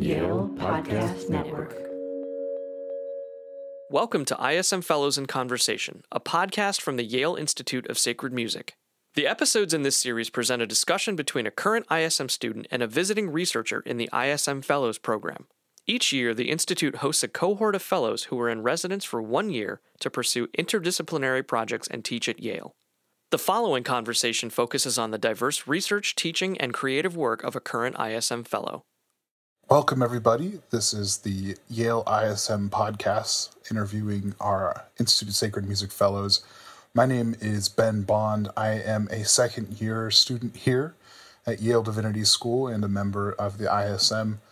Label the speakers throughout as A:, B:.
A: Yale Podcast Network.
B: Welcome to ISM Fellows in Conversation, a podcast from the Yale Institute of Sacred Music. The episodes in this series present a discussion between a current ISM student and a visiting researcher in the ISM Fellows program. Each year, the Institute hosts a cohort of fellows who are in residence for one year to pursue interdisciplinary projects and teach at Yale. The following conversation focuses on the diverse research, teaching, and creative work of a current ISM Fellow.
C: Welcome, everybody. This is the Yale ISM podcast interviewing our Institute of Sacred Music Fellows. My name is Ben Bond. I am a second year student here at Yale Divinity School and a member of the ISM.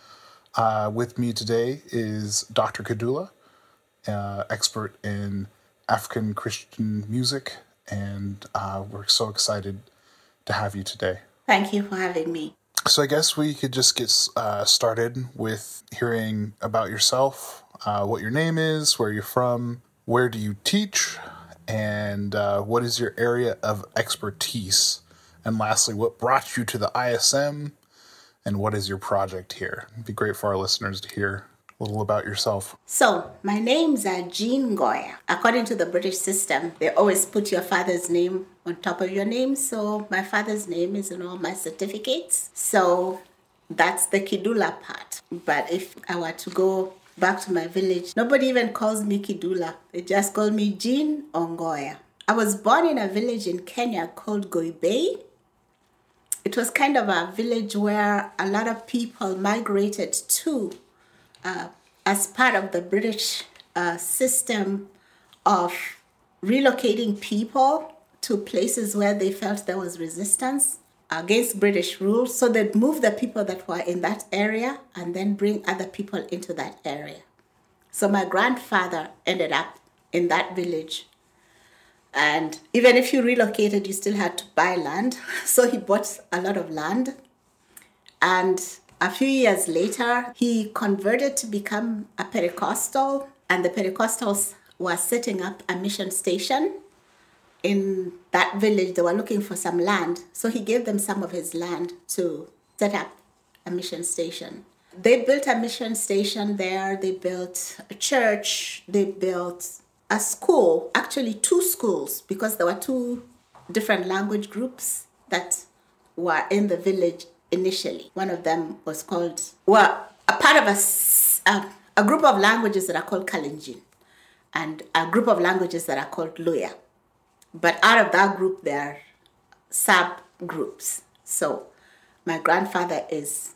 C: Uh, with me today is Dr. Kidula, uh, expert in African Christian music, and uh, we're so excited to have you today.
D: Thank you for having me.
C: So I guess we could just get uh, started with hearing about yourself, uh, what your name is, where you're from, where do you teach, and uh, what is your area of expertise, and lastly, what brought you to the ISM, and what is your project here? It'd be great for our listeners to hear a little about yourself.
D: So, my name's Jean Ngoya. According to the British system, they always put your father's name on top of your name. So, my father's name is in all my certificates. So, that's the Kidula part. But if I were to go back to my village, nobody even calls me Kidula. They just call me Jean Ongoya. I was born in a village in Kenya called Goibei. It was kind of a village where a lot of people migrated to uh, as part of the British uh, system of relocating people to places where they felt there was resistance against British rule. So they'd move the people that were in that area and then bring other people into that area. So my grandfather ended up in that village. And even if you relocated, you still had to buy land. So he bought a lot of land. And a few years later, he converted to become a Pentecostal, and the Pentecostals were setting up a mission station in that village. They were looking for some land, so he gave them some of his land to set up a mission station. They built a mission station there, they built a church, they built a school, actually, two schools, because there were two different language groups that were in the village initially. One of them was called, well, a part of a, a, a group of languages that are called Kalenjin and a group of languages that are called Luya. But out of that group, there are subgroups. So my grandfather is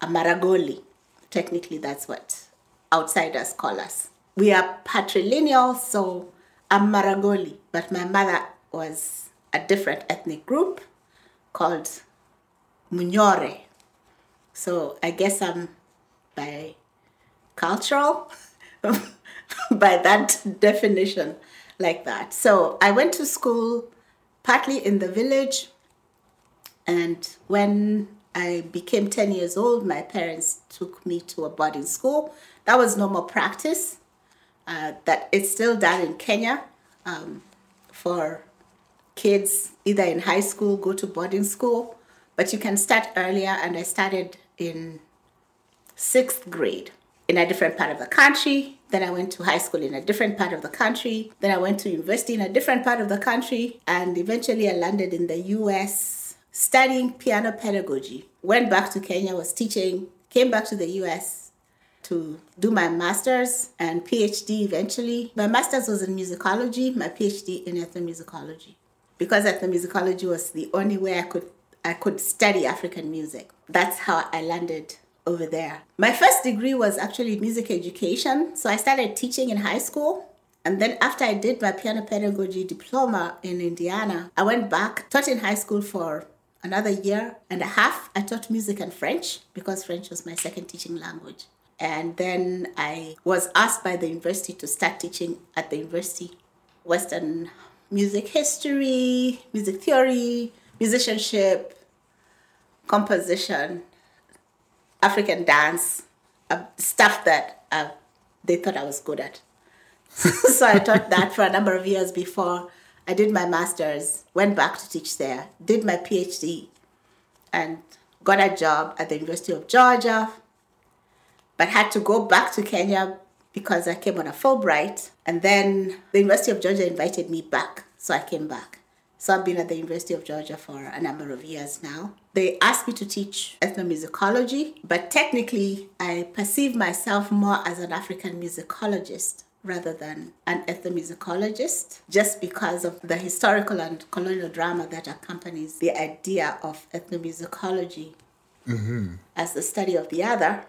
D: a Maragoli. Technically, that's what outsiders call us. We are patrilineal, so I'm Maragoli, but my mother was a different ethnic group called Munyore. So I guess I'm by cultural, by that definition, like that. So I went to school partly in the village, and when I became 10 years old, my parents took me to a boarding school. That was normal practice. Uh, that it's still done in Kenya um, for kids either in high school, go to boarding school, but you can start earlier. And I started in sixth grade in a different part of the country. Then I went to high school in a different part of the country. Then I went to university in a different part of the country. And eventually I landed in the US studying piano pedagogy. Went back to Kenya, was teaching, came back to the US to do my master's and PhD eventually. My master's was in musicology, my PhD in ethnomusicology. Because ethnomusicology was the only way I could I could study African music. That's how I landed over there. My first degree was actually music education. So I started teaching in high school. And then after I did my piano pedagogy diploma in Indiana, I went back, taught in high school for another year and a half. I taught music and French because French was my second teaching language. And then I was asked by the university to start teaching at the university Western music history, music theory, musicianship, composition, African dance, uh, stuff that uh, they thought I was good at. so I taught that for a number of years before I did my master's, went back to teach there, did my PhD, and got a job at the University of Georgia but had to go back to Kenya because I came on a Fulbright. And then the University of Georgia invited me back, so I came back. So I've been at the University of Georgia for a number of years now. They asked me to teach ethnomusicology, but technically I perceive myself more as an African musicologist rather than an ethnomusicologist, just because of the historical and colonial drama that accompanies the idea of ethnomusicology mm-hmm. as the study of the other.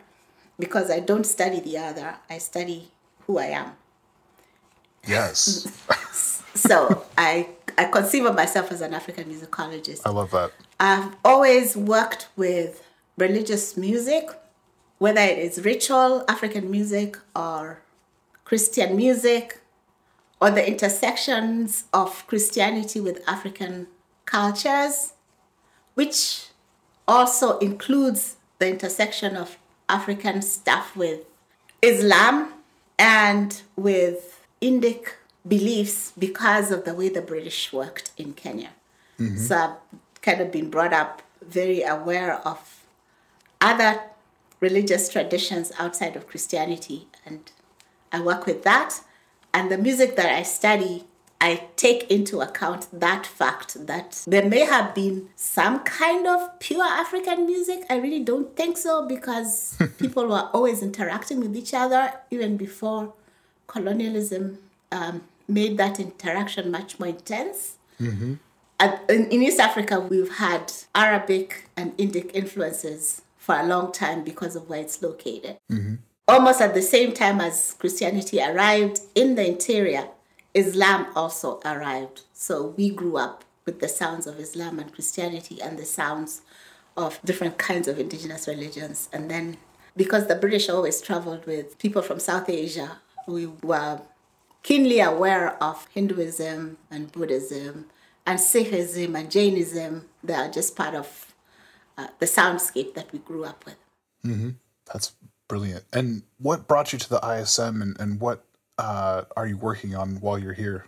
D: Because I don't study the other, I study who I am.
C: Yes,
D: So I I conceive of myself as an African musicologist.
C: I love that.
D: I've always worked with religious music, whether it is ritual African music or Christian music, or the intersections of Christianity with African cultures, which also includes the intersection of African stuff with Islam and with Indic beliefs because of the way the British worked in Kenya. So I've kind of been brought up very aware of other religious traditions outside of Christianity, and I work with that. And the music that I study, I take into account that fact that there may have been some kind of pure African music. I really don't think so because people were always interacting with each other even before colonialism um, made that interaction much more intense. Mm-hmm. At- in, in East Africa, we've had Arabic and Indic influences for a long time because of where it's located. Mm-hmm. Almost at the same time as Christianity arrived in the interior, Islam also arrived. So we grew up with the sounds of Islam and Christianity and the sounds of different kinds of indigenous religions. And then, because the British always traveled with people from South Asia, we were keenly aware of Hinduism and Buddhism and Sikhism and Jainism. They are just part of uh, the soundscape that we grew up with.
C: That's brilliant. And what brought you to the ISM, and, and what uh, are you working on while you're here?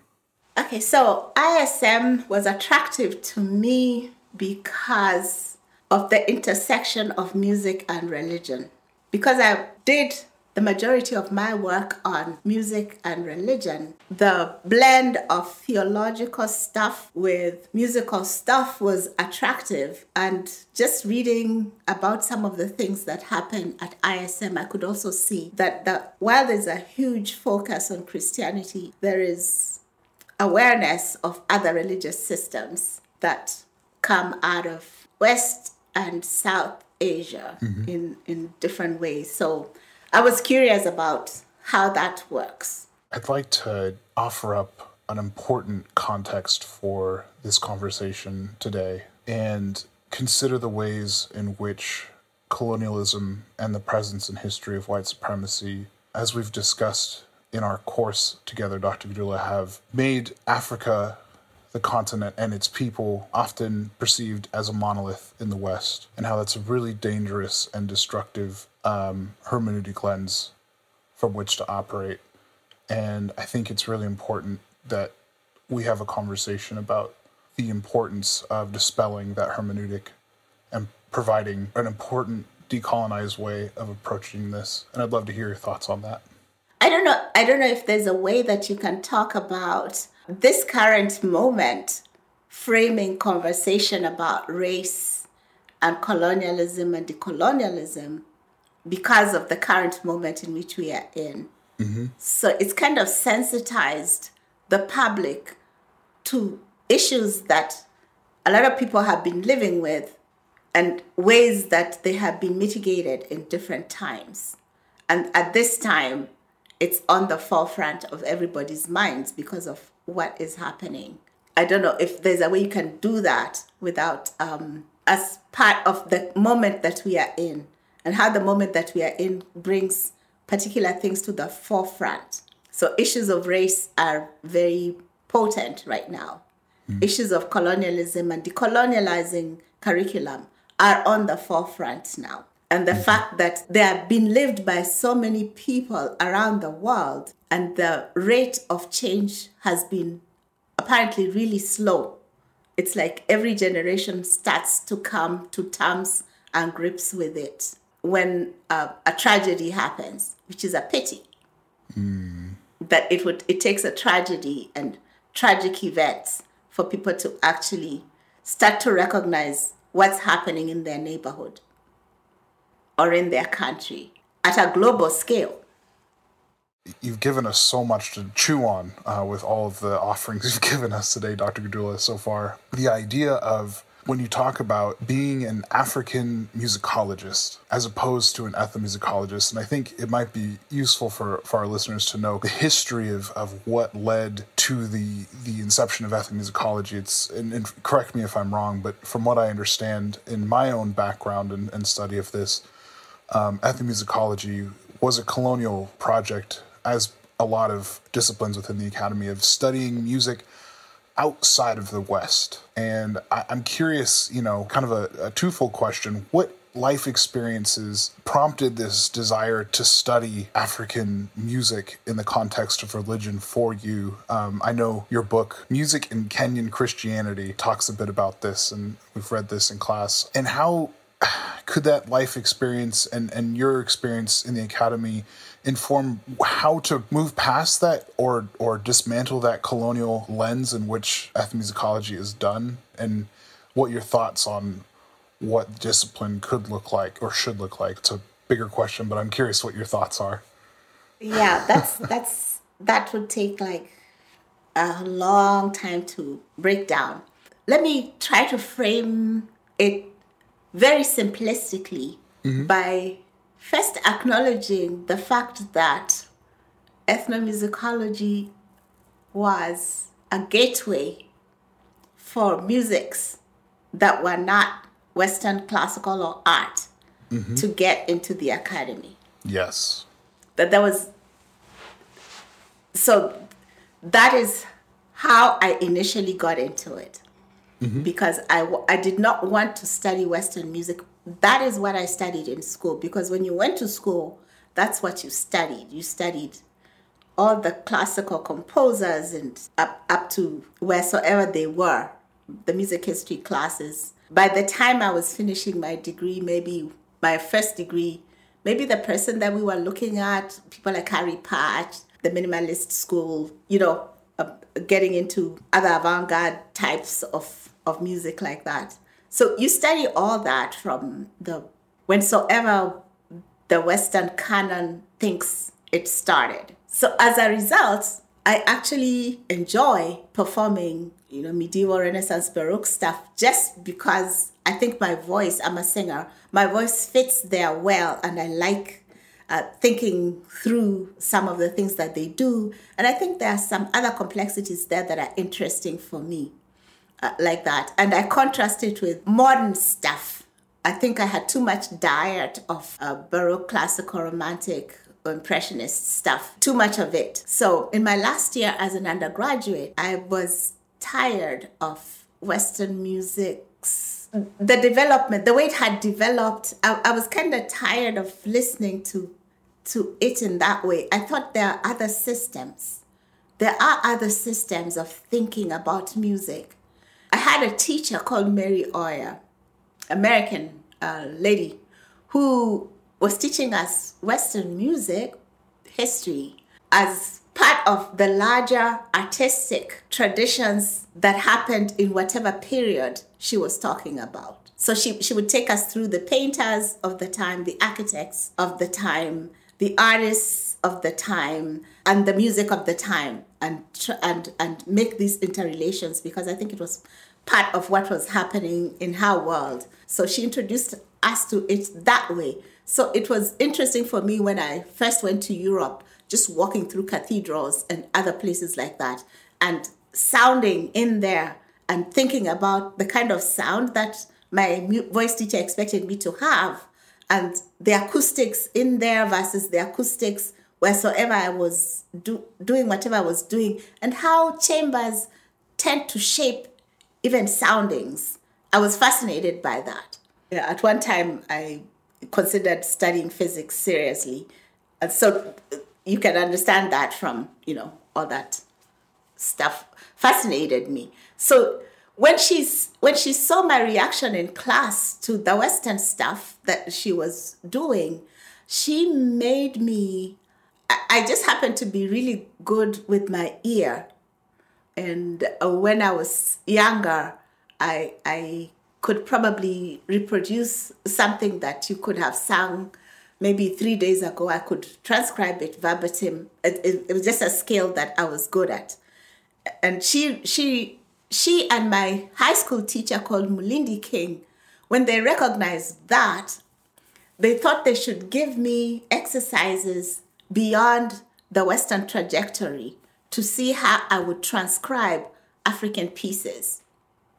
D: Okay, so ISM was attractive to me because of the intersection of music and religion. Because I did the majority of my work on music and religion, the blend of theological stuff with musical stuff was attractive. And just reading about some of the things that happen at ISM, I could also see that the, while there's a huge focus on Christianity, there is awareness of other religious systems that come out of West and South Asia mm-hmm. in, in different ways. So I was curious about how that works.
C: I'd like to offer up an important context for this conversation today and consider the ways in which colonialism and the presence and history of white supremacy, as we've discussed in our course together, Dr. Kidula, have made Africa, the continent, and its people often perceived as a monolith in the West, and how that's a really dangerous and destructive um, hermeneutic lens from which to operate. And I think it's really important that we have a conversation about the importance of dispelling that hermeneutic and providing an important decolonized way of approaching this. And I'd love to hear your thoughts on that.
D: I don't know. I don't know if there's a way that you can talk about this current moment, framing conversation about race and colonialism and decolonialism because of the current moment in which we are in. Mm-hmm. So it's kind of sensitized the public to issues that a lot of people have been living with and ways that they have been mitigated in different times. And at this time, it's on the forefront of everybody's minds because of what is happening. I don't know if there's a way you can do that without, um, as part of the moment that we are in, and how the moment that we are in brings particular things to the forefront. So, issues of race are very potent right now. Issues of colonialism and decolonializing curriculum are on the forefront now. And the fact that they have been lived by so many people around the world, and the rate of change has been apparently really slow. It's like every generation starts to come to terms and grips with it. when uh, a tragedy happens, which is a pity. That it would it takes a tragedy and tragic events for people to actually start to recognize what's happening in their neighborhood or in their country at a global scale.
C: You've given us so much to chew on uh, with all of the offerings you've given us today, Dr. Kidula, so far. The idea of when you talk about being an African musicologist as opposed to an ethnomusicologist, and I think it might be useful for, for our listeners to know the history of, of what led to the the inception of ethnomusicology. It's and, and correct me if I'm wrong, but from what I understand in my own background and, and study of this, um, ethnomusicology was a colonial project, as a lot of disciplines within the academy of studying music outside of the West. And I, I'm curious, you know, kind of a, a twofold question. What life experiences prompted this desire to study African music in the context of religion for you? Um, I know your book, Music in Kenyan Christianity, talks a bit about this, and we've read this in class. And how could that life experience and, and your experience in the academy inform how to move past that or or dismantle that colonial lens in which ethnomusicology is done? And what your thoughts on what discipline could look like or should look like? It's a bigger question but i'm curious what your thoughts are.
D: Yeah, that's that's that would take like a long time to break down. Let me try to frame it very simplistically mm-hmm. by first acknowledging the fact that ethnomusicology was a gateway for musics that were not Western classical or art mm-hmm. to get into the academy.
C: Yes.
D: That there was so that is how i initially got into it because I, did not want to study western music. That is what i studied in school because when you went to school that's what you studied. You studied all the classical composers and up, up to wheresoever they were the music history classes. By the time i was finishing my degree maybe my first degree maybe the person that we were looking at people like Harry Partch the minimalist school you know uh, getting into other avant-garde types of, of music like that so you study all that from the whensoever the Western canon thinks it started. So as a result, I actually enjoy performing, you know, medieval Renaissance Baroque stuff just because I think my voice, I'm a singer, my voice fits there well and I like uh, thinking through some of the things that they do. And I think there are some other complexities there that are interesting for me, uh, like that. And I contrast it with modern stuff. I think I had too much diet of uh, Baroque, classical, romantic, impressionist stuff, too much of it. So in my last year as an undergraduate, I was tired of Western music's the development, the way it had developed. I, I was kind of tired of listening to to it in that way. I thought there are other systems. There are other systems of thinking about music. Had a teacher called Mary Oyer, American uh, lady, who was teaching us Western music history as part of the larger artistic traditions that happened in whatever period she was talking about. So she, she would take us through the painters of the time, the architects of the time, the artists of the time, and the music of the time, and and and make these interrelations because I think it was part of what was happening in her world. So she introduced us to it that way. So it was interesting for me when I first went to Europe, just walking through cathedrals and other places like that, and sounding in there and thinking about the kind of sound that my voice teacher expected me to have, and the acoustics in there versus the acoustics wheresoever I was do- doing whatever I was doing, and how chambers tend to shape even soundings. I was fascinated by that. Yeah, at one time, I considered studying physics seriously. And so uh, you can understand that from, you know, all that stuff fascinated me. So when she's when she saw my reaction in class to the Western stuff that she was doing, she made me. I just happened to be really good with my ear, and uh, when I was younger, I I could probably reproduce something that you could have sung maybe three days ago. I could transcribe it verbatim. It, it, it was just a skill that I was good at, and she she she and my high school teacher called Mulindi King, when they recognized that, they thought they should give me exercises beyond the Western trajectory to see how I would transcribe African pieces.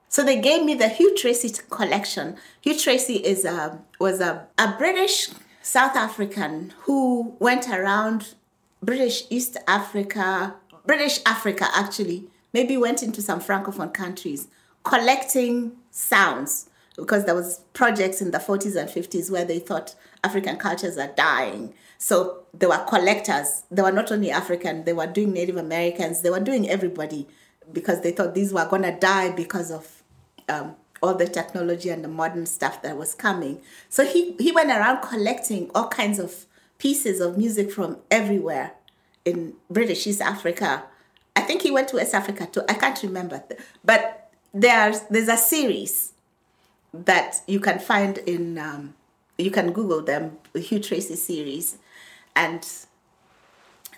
D: So they gave me the Hugh Tracey collection. Hugh Tracey is a, was a, a British South African who went around British East Africa, British Africa actually, maybe went into some francophone countries collecting sounds because there was projects in the 40s and 50s where they thought african cultures are dying. So they were collectors. They were not only african they were doing native americans. They were doing everybody because they thought these were going to die because of um, all the technology and the modern stuff that was coming. So he, he went around collecting all kinds of pieces of music from everywhere in british east africa. I think he went to West Africa too. I can't remember, but there's there's a series that you can find in um, you can Google them, the Hugh Tracey series, and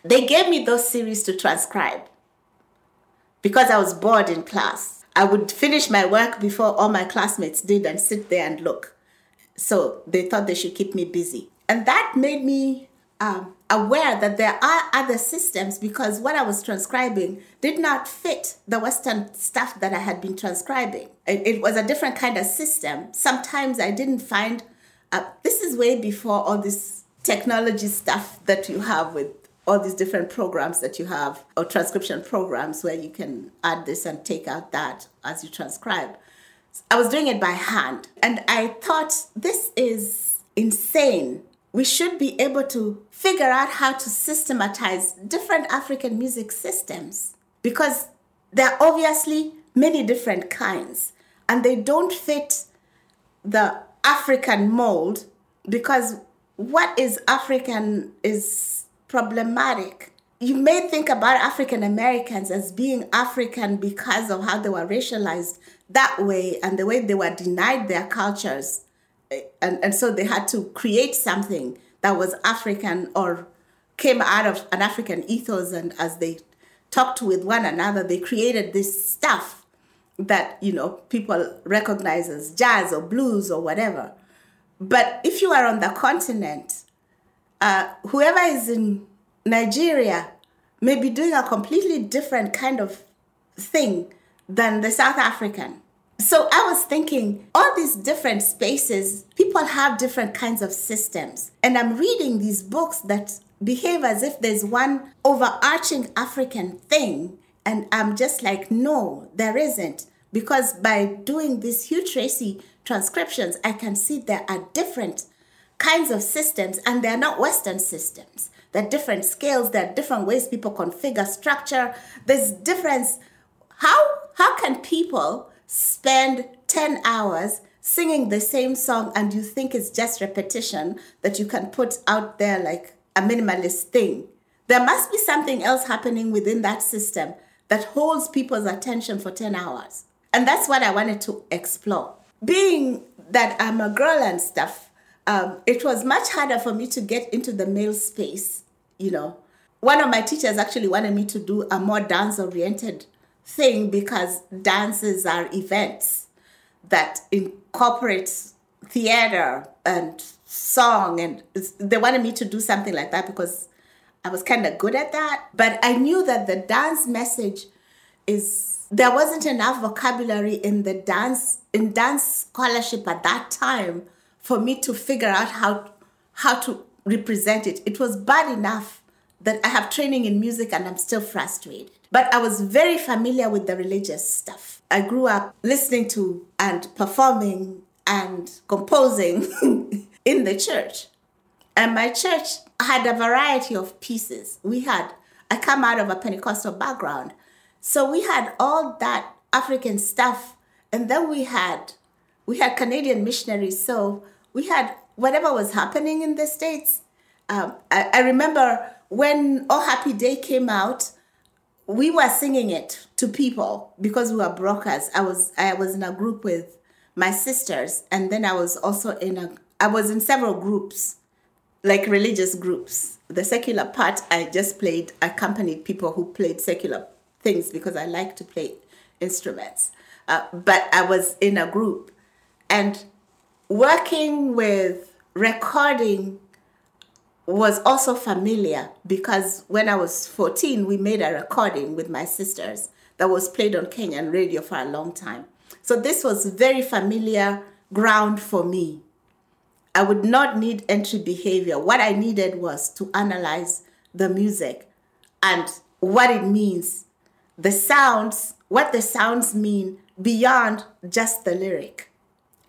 D: they gave me those series to transcribe because I was bored in class. I would finish my work before all my classmates did and sit there and look. So they thought they should keep me busy. And that made me um, aware that there are other systems because what I was transcribing did not fit the Western stuff that I had been transcribing. It, it was a different kind of system. Sometimes I didn't find, uh, this is way before all this technology stuff that you have with all these different programs that you have, or transcription programs where you can add this and take out that as you transcribe. I was doing it by hand. And I thought, this is insane we should be able to figure out how to systematize different African music systems because there are obviously many different kinds and they don't fit the African mold because what is African is problematic. You may think about African Americans as being African because of how they were racialized that way and the way they were denied their cultures and, and so they had to create something that was African or came out of an African ethos. And as they talked with one another, they created this stuff that, you know, people recognize as jazz or blues or whatever. But if you are on the continent, uh, whoever is in Nigeria may be doing a completely different kind of thing than the South African. So I was thinking, all these different spaces, people have different kinds of systems. And I'm reading these books that behave as if there's one overarching African thing. And I'm just like, no, there isn't. Because by doing these Hugh Tracey transcriptions, I can see there are different kinds of systems, and they're not Western systems. There are different scales, there are different ways people configure structure. There's difference. How how can people spend 10 hours singing the same song and you think it's just repetition that you can put out there like a minimalist thing. There must be something else happening within that system that holds people's attention for 10 hours. And that's what I wanted to explore. Being that I'm a girl and stuff, um, it was much harder for me to get into the male space, you know. One of my teachers actually wanted me to do a more dance oriented thing because dances are events that incorporate theater and song and they wanted me to do something like that because I was kind of good at that but I knew that the dance message is there wasn't enough vocabulary in the dance in dance scholarship at that time for me to figure out how how to represent it. It was bad enough that I have training in music and I'm still frustrated but I was very familiar with the religious stuff. I grew up listening to and performing and composing in the church. And my church had a variety of pieces. We had, I come out of a Pentecostal background. So we had all that African stuff and then we had we had Canadian missionaries. So we had whatever was happening in the states. Um, I, I remember when Oh Happy Day came out, we were singing it to people because we were brokers. I was I was in a group with my sisters, and then I was also in a I was in several groups, like religious groups. The secular part I just played, accompanied people who played secular things because I like to play instruments. Uh, but I was in a group, and working with recording was also familiar because when I was 14, we made a recording with my sisters that was played on Kenyan radio for a long time. So this was very familiar ground for me. I would not need entry behavior. What I needed was to analyze the music and what it means, the sounds, what the sounds mean beyond just the lyric.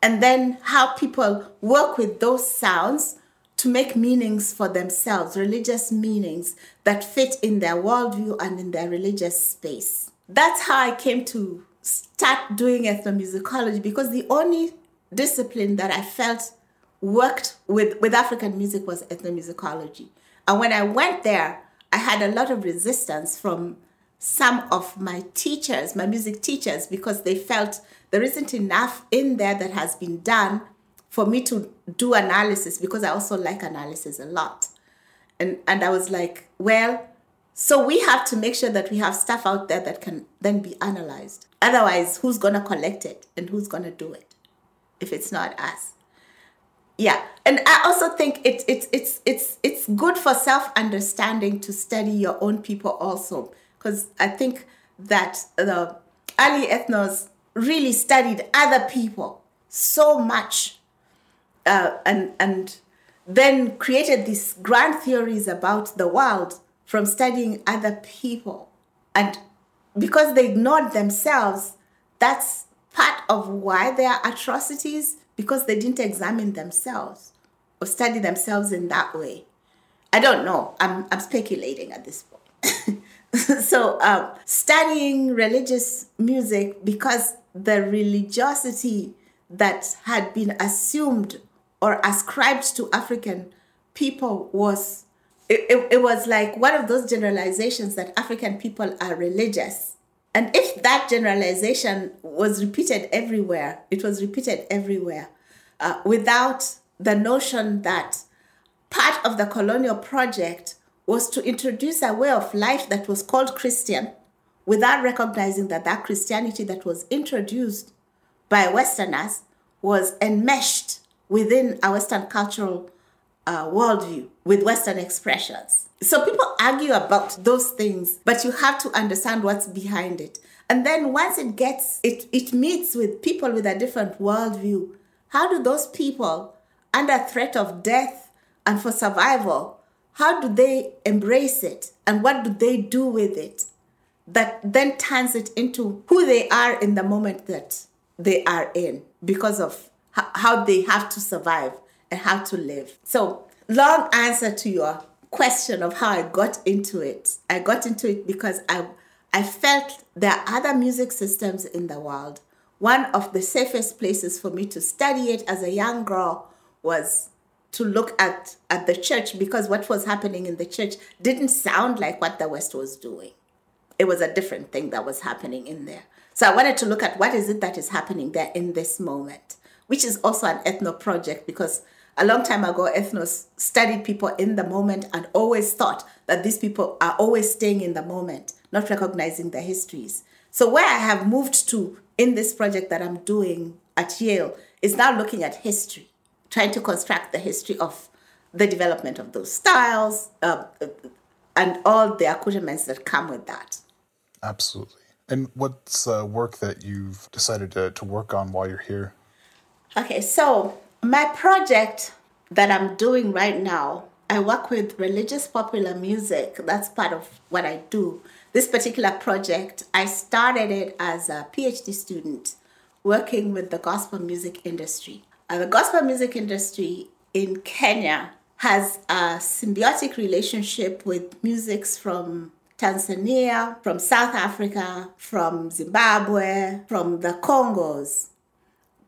D: And then how people work with those sounds to make meanings for themselves, religious meanings that fit in their worldview and in their religious space. That's how I came to start doing ethnomusicology because the only discipline that I felt worked with, with African music was ethnomusicology. And when I went there, I had a lot of resistance from some of my teachers, my music teachers, because they felt there isn't enough in there that has been done for me to do analysis because I also like analysis a lot. And and I was like, well, so we have to make sure that we have stuff out there that can then be analyzed. Otherwise, who's going to collect it and who's going to do it if it's not us? Yeah. And I also think it, it, it's, it's, it's good for self understanding to study your own people also. Because I think that the early ethnos really studied other people so much uh, and and then created these grand theories about the world from studying other people. And because they ignored themselves that's part of why there are atrocities because they didn't examine themselves or study themselves in that way. I don't know. I'm, I'm speculating at this point. So um, studying religious music because the religiosity that had been assumed or ascribed to African people was it, it, it, was like one of those generalizations that African people are religious. And if that generalization was repeated everywhere, it was repeated everywhere uh, without the notion that part of the colonial project was to introduce a way of life that was called Christian without recognizing that that Christianity that was introduced by Westerners was enmeshed within a Western cultural uh, worldview with Western expressions. So people argue about those things, but you have to understand what's behind it. And then once it gets, it, it meets with people with a different worldview, how do those people, under threat of death and for survival, how do they embrace it? And what do they do with it? That then turns it into who they are in the moment that they are in because of how they have to survive and how to live. So, long answer to your question of how I got into it. I got into it because I I felt there are other music systems in the world. One of the safest places for me to study it as a young girl was to look at, at the church because what was happening in the church didn't sound like what the West was doing. It was a different thing that was happening in there. So I wanted to look at what is it that is happening there in this moment which is also an ethno project because a long time ago, ethnos studied people in the moment and always thought that these people are always staying in the moment, not recognizing their histories. So, where I have moved to in this project that I'm doing at Yale is now looking at history, trying to construct the history of the development of those styles uh, and all the accoutrements that come with that.
C: Absolutely. And what's uh, work that you've decided to, to work on while you're here?
D: Okay, so my project that I'm doing right now, I work with religious popular music. That's part of what I do. This particular project, I started it as a PhD student working with the gospel music industry. Uh, the gospel music industry in Kenya has a symbiotic relationship with musics from Tanzania, from South Africa, from Zimbabwe, from the Congos,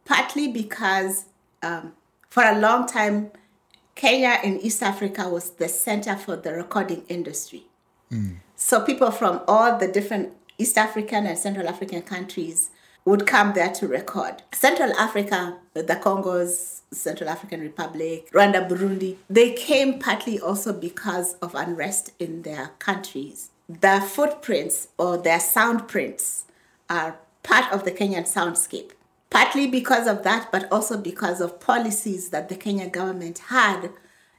D: partly because um, for a long time, Kenya in East Africa was the center for the recording industry. So people from all the different East African and Central African countries would come there to record. Central Africa, the Congos, Central African Republic, Rwanda, Burundi, they came partly also because of unrest in their countries. Their footprints or their sound prints are part of the Kenyan soundscape. Partly because of that, but also because of policies that the Kenyan government had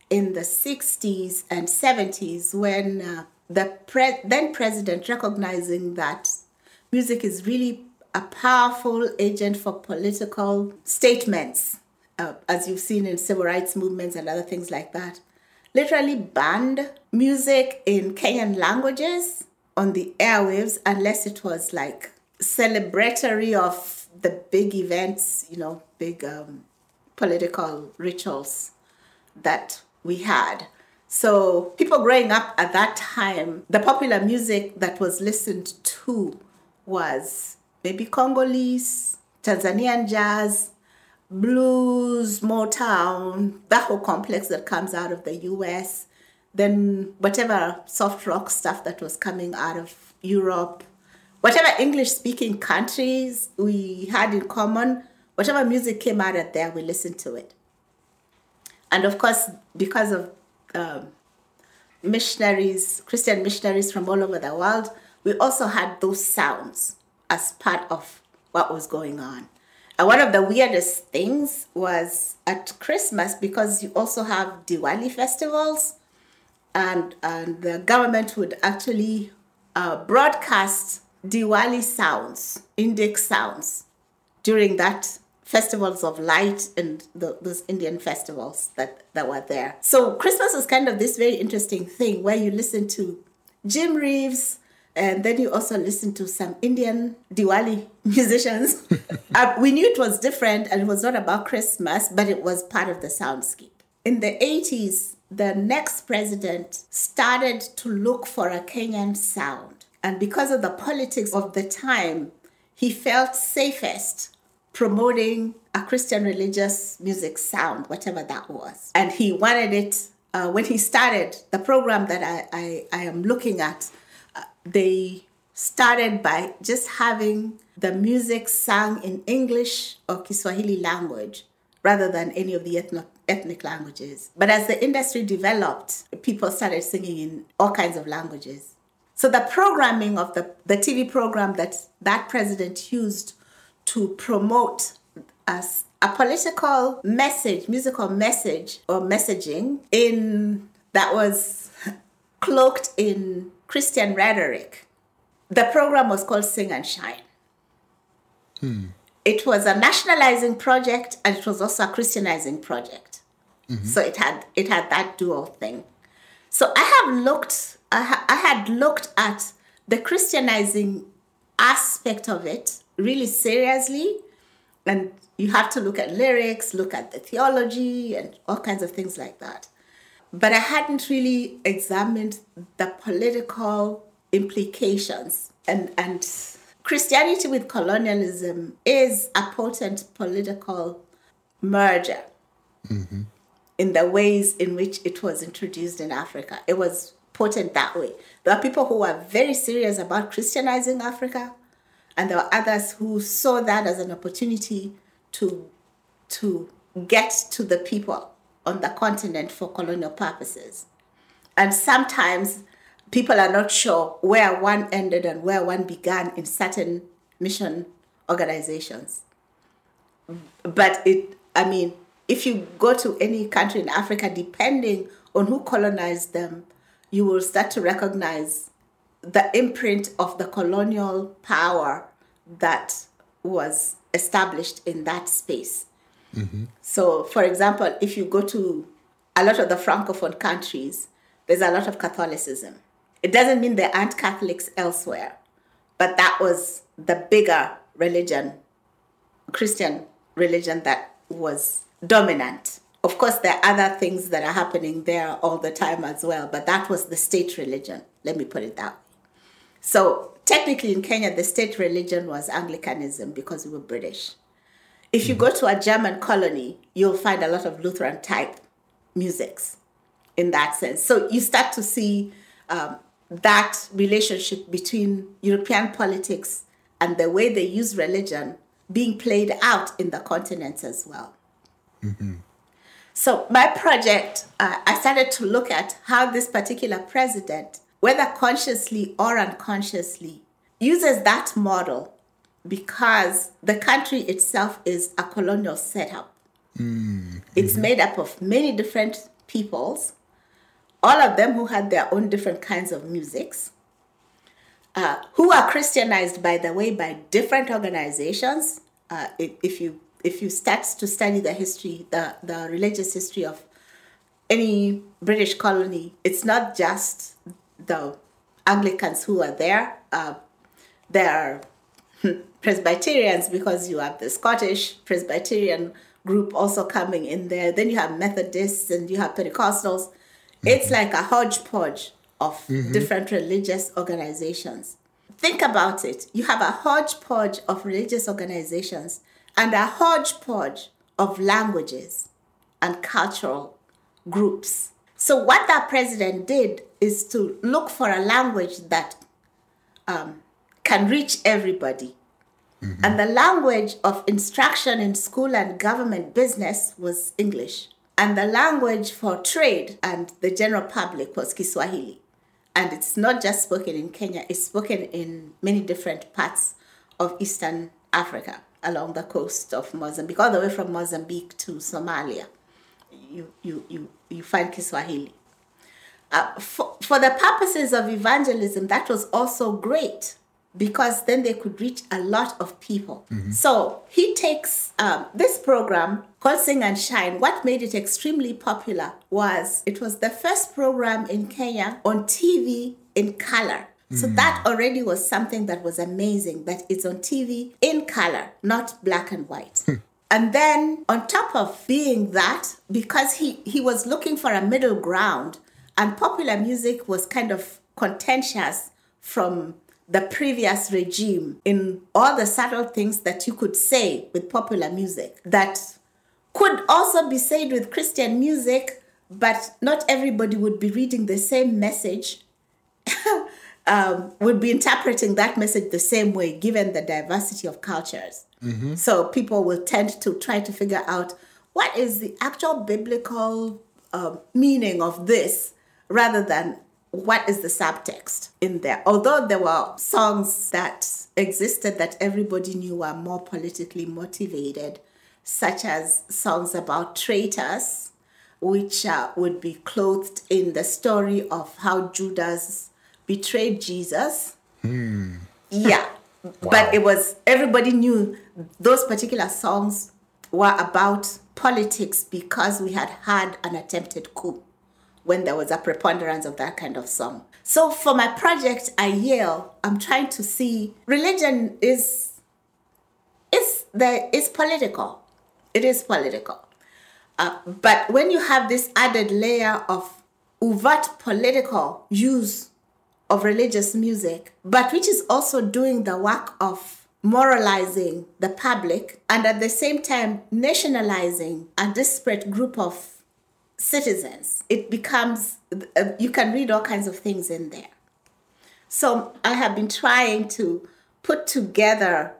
D: in the 60s and 70s when uh, the pre- then president recognizing that music is really a powerful agent for political statements, uh, as you've seen in civil rights movements and other things like that, literally banned music in Kenyan languages on the airwaves unless it was like celebratory of the big events, you know, big um, political rituals that we had. So, people growing up at that time, the popular music that was listened to was maybe Congolese, Tanzanian jazz, blues, Motown, that whole complex that comes out of the US, then whatever soft rock stuff that was coming out of Europe, whatever English speaking countries we had in common, whatever music came out of there, we listened to it. And of course, because of um, missionaries, Christian missionaries from all over the world, we also had those sounds as part of what was going on. And one of the weirdest things was at Christmas because you also have Diwali festivals, and, and the government would actually uh, broadcast Diwali sounds, Indic sounds, during that festivals of light and the, those Indian festivals that, that were there. So Christmas is kind of this very interesting thing where you listen to Jim Reeves, and then you also listen to some Indian Diwali musicians. uh, we knew it was different and it was not about Christmas, but it was part of the soundscape. In the 80s, the next president started to look for a Kenyan sound. And because of the politics of the time, he felt safest promoting a Christian religious music sound, whatever that was. And he wanted it, uh, when he started the program that I, I, I am looking at, uh, they started by just having the music sung in English or Kiswahili language rather than any of the ethnic, ethnic languages. But as the industry developed, people started singing in all kinds of languages. So the programming of the, the TV program that that president used to promote as a political message, musical message or messaging in that was cloaked in Christian rhetoric. The program was called Sing and Shine. Hmm. It was a nationalizing project and it was also a Christianizing project. Mm-hmm. So it had it had that dual thing. So I have looked, I, I had looked at the Christianizing aspect of it really seriously. And you have to look at lyrics, look at the theology, and all kinds of things like that. But I hadn't really examined the political implications. And, and Christianity with colonialism is a potent political merger mm-hmm. in the ways in which it was introduced in Africa. It was potent that way. There are people who were very serious about Christianizing Africa, and there were others who saw that as an opportunity to, to get to the people on the continent for colonial purposes. And sometimes people are not sure where one ended and where one began in certain mission organizations. But it, I mean, if you go to any country in Africa, depending on who colonized them, you will start to recognize the imprint of the colonial power that was established in that space. Mm-hmm. So, for example, if you go to a lot of the Francophone countries, there's a lot of Catholicism. It doesn't mean there aren't Catholics elsewhere, but that was the bigger religion, Christian religion that was dominant. Of course, there are other things that are happening there all the time as well, but that was the state religion. Let me put it that way. So technically in Kenya, the state religion was Anglicanism because we were British. If you go to a German colony, you'll find a lot of Lutheran type musics in that sense. So you start to see um, that relationship between European politics and the way they use religion being played out in the continents as well. So my project, uh, I started to look at how this particular president, whether consciously or unconsciously, uses that model because the country itself is a colonial setup. It's made up of many different peoples, all of them who had their own different kinds of musics, uh, who are Christianized, by the way, by different organizations. Uh, if, if you if you start to study the history, the, the religious history of any British colony, it's not just the Anglicans who are there. Uh, there are Presbyterians because you have the Scottish Presbyterian group also coming in there. Then you have Methodists and you have Pentecostals. It's like a hodgepodge of different religious organizations. Think about it. You have a hodgepodge of religious organizations and a hodgepodge of languages and cultural groups. So, what that president did is to look for a language that um, can reach everybody. And the language of instruction in school and government business was English. And the language for trade and the general public was Kiswahili. And it's not just spoken in Kenya, it's spoken in many different parts of Eastern Africa along the coast of Mozambique, all the way from Mozambique to Somalia. You, you, you, you find Kiswahili. Uh, for, for the purposes of evangelism, that was also great because then they could reach a lot of people. So he takes um, this program called Sing and Shine. What made it extremely popular was it was the first program in Kenya on TV in color. So hmm. that already was something that was amazing that it's on TV in color, not black and white. Hmm. And then on top of being that, because he, he was looking for a middle ground and popular music was kind of contentious from the previous regime in all the subtle things that you could say with popular music that could also be said with Christian music, but not everybody would be reading the same message, um, would be interpreting that message the same way given the diversity of cultures. So people will tend to try to figure out what is the actual biblical um, meaning of this rather than what is the subtext in there. Although there were songs that existed that everybody knew were more politically motivated, such as songs about traitors, which uh, would be clothed in the story of how Judas betrayed Jesus. Yeah. But it was, everybody knew those particular songs were about politics because we had had an attempted coup when there was a preponderance of that kind of song. So for my project at Yale, I'm trying to see religion is is the is political. It is political. Uh, but when you have this added layer of overt political use of religious music, but which is also doing the work of moralizing the public and at the same time nationalizing a disparate group of citizens, it becomes, uh, you can read all kinds of things in there. So I have been trying to put together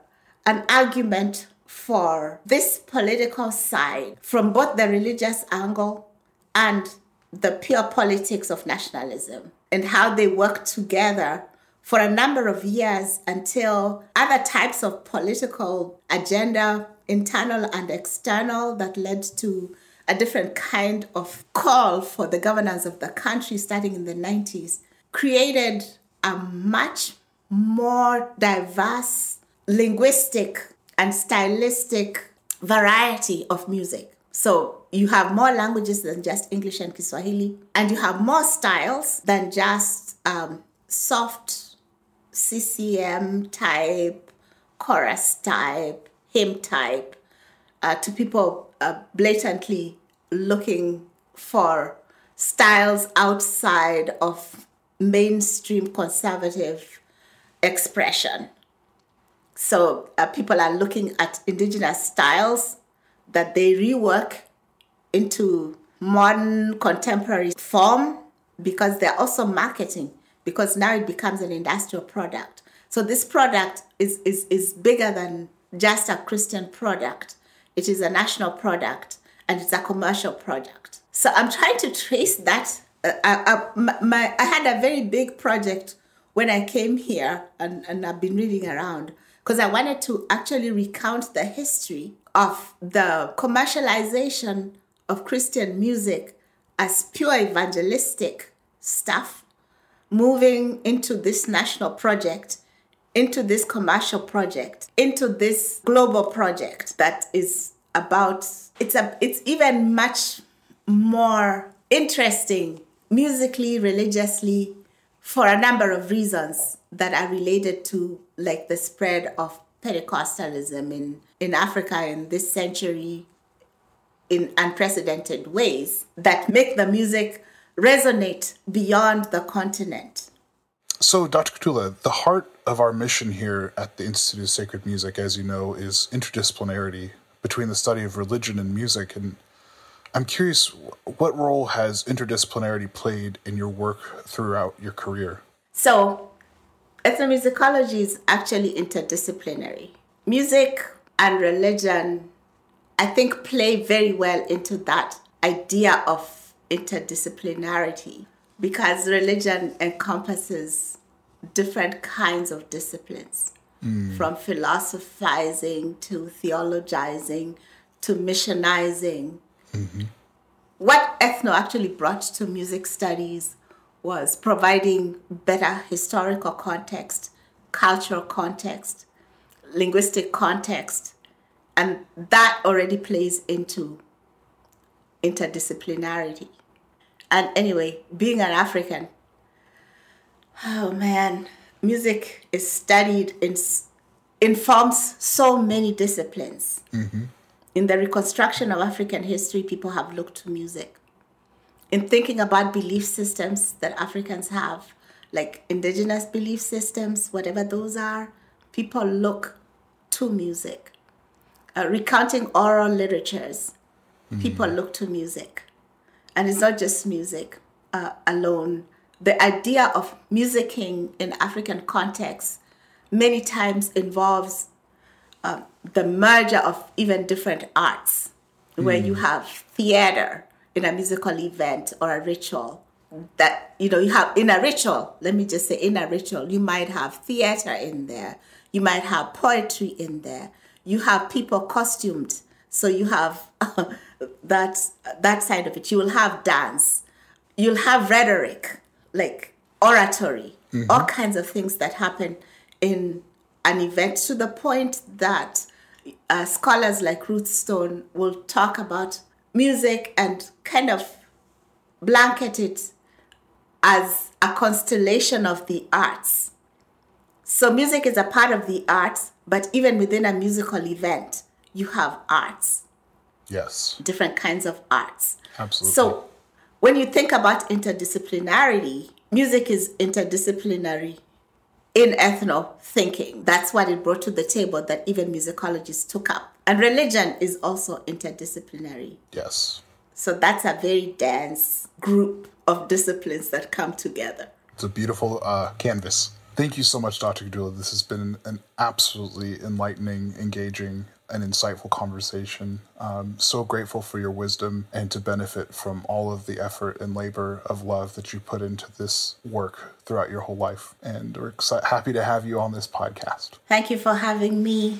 D: an argument for this political side from both the religious angle and the pure politics of nationalism and how they work together for a number of years until other types of political agenda, internal and external, that led to a different kind of call for the governance of the country starting in the 90s, created a much more diverse linguistic and stylistic variety of music. So you have more languages than just English and Kiswahili, and you have more styles than just um, soft CCM type, chorus type, hymn type, uh, to people uh, blatantly looking for styles outside of mainstream conservative expression. So uh, people are looking at indigenous styles that they rework into modern contemporary form because they're also marketing because now it becomes an industrial product. So this product is, is, is bigger than just a Christian product. It is a national product and it's a commercial product. So I'm trying to trace that. Uh, I, I, my, I had a very big project when I came here and, and I've been reading around because I wanted to actually recount the history of the commercialization of Christian music as pure evangelistic stuff, moving into this national project, into this commercial project, into this global project that is about it's a it's even much more interesting musically, religiously, for a number of reasons that are related to like the spread of Pentecostalism in, in Africa in this century in unprecedented ways that make the music resonate beyond the continent.
C: So, Dr. Kidula, the heart of our mission here at the Institute of Sacred Music, as you know, is interdisciplinarity between the study of religion and music. And I'm curious, what role has interdisciplinarity played in your work throughout your career?
D: So, ethnomusicology is actually interdisciplinary. Music and religion, I think, play very well into that idea of interdisciplinarity because religion encompasses different kinds of disciplines mm. from philosophizing to theologizing to missionizing Mm-hmm. What ethno actually brought to music studies was providing better historical context, cultural context, linguistic context, and that already plays into interdisciplinarity. And anyway, being an African, oh man, music is studied in informs so many disciplines. Mm-hmm. In the reconstruction of African history, people have looked to music. In thinking about belief systems that Africans have, like indigenous belief systems, whatever those are, people look to music. Uh, recounting oral literatures, mm-hmm. people look to music. And it's not just music uh, alone. The idea of musicking in African context many times involves uh, the merger of even different arts, where mm. you have theater in a musical event or a ritual. That you know, you have in a ritual. Let me just say, in a ritual, you might have theater in there. You might have poetry in there. You have people costumed, so you have uh, that that side of it. You will have dance. You'll have rhetoric, like oratory, mm-hmm. all kinds of things that happen in an event to the point that uh, scholars like Ruth Stone will talk about music and kind of blanket it as a constellation of the arts. So, music is a part of the arts, but even within a musical event, you have arts.
C: Yes.
D: Different kinds of arts.
C: Absolutely.
D: So, when you think about interdisciplinarity, music is interdisciplinary in ethno thinking. That's what it brought to the table that even musicologists took up. And religion is also interdisciplinary.
C: Yes.
D: So that's a very dense group of disciplines that come together.
C: It's a beautiful uh, canvas. Thank you so much, Dr. Kidula. This has been an absolutely enlightening, engaging, and insightful conversation. Um, so grateful for your wisdom and to benefit from all of the effort and labor of love that you put into this work throughout your whole life. And we're excited, happy to have you on this podcast.
D: Thank you for having me.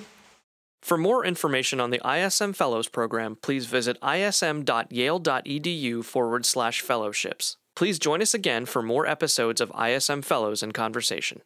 B: For more information on the ISM Fellows Program, please visit ism.yale.edu forward slash fellowships. Please join us again for more episodes of ISM Fellows in Conversation.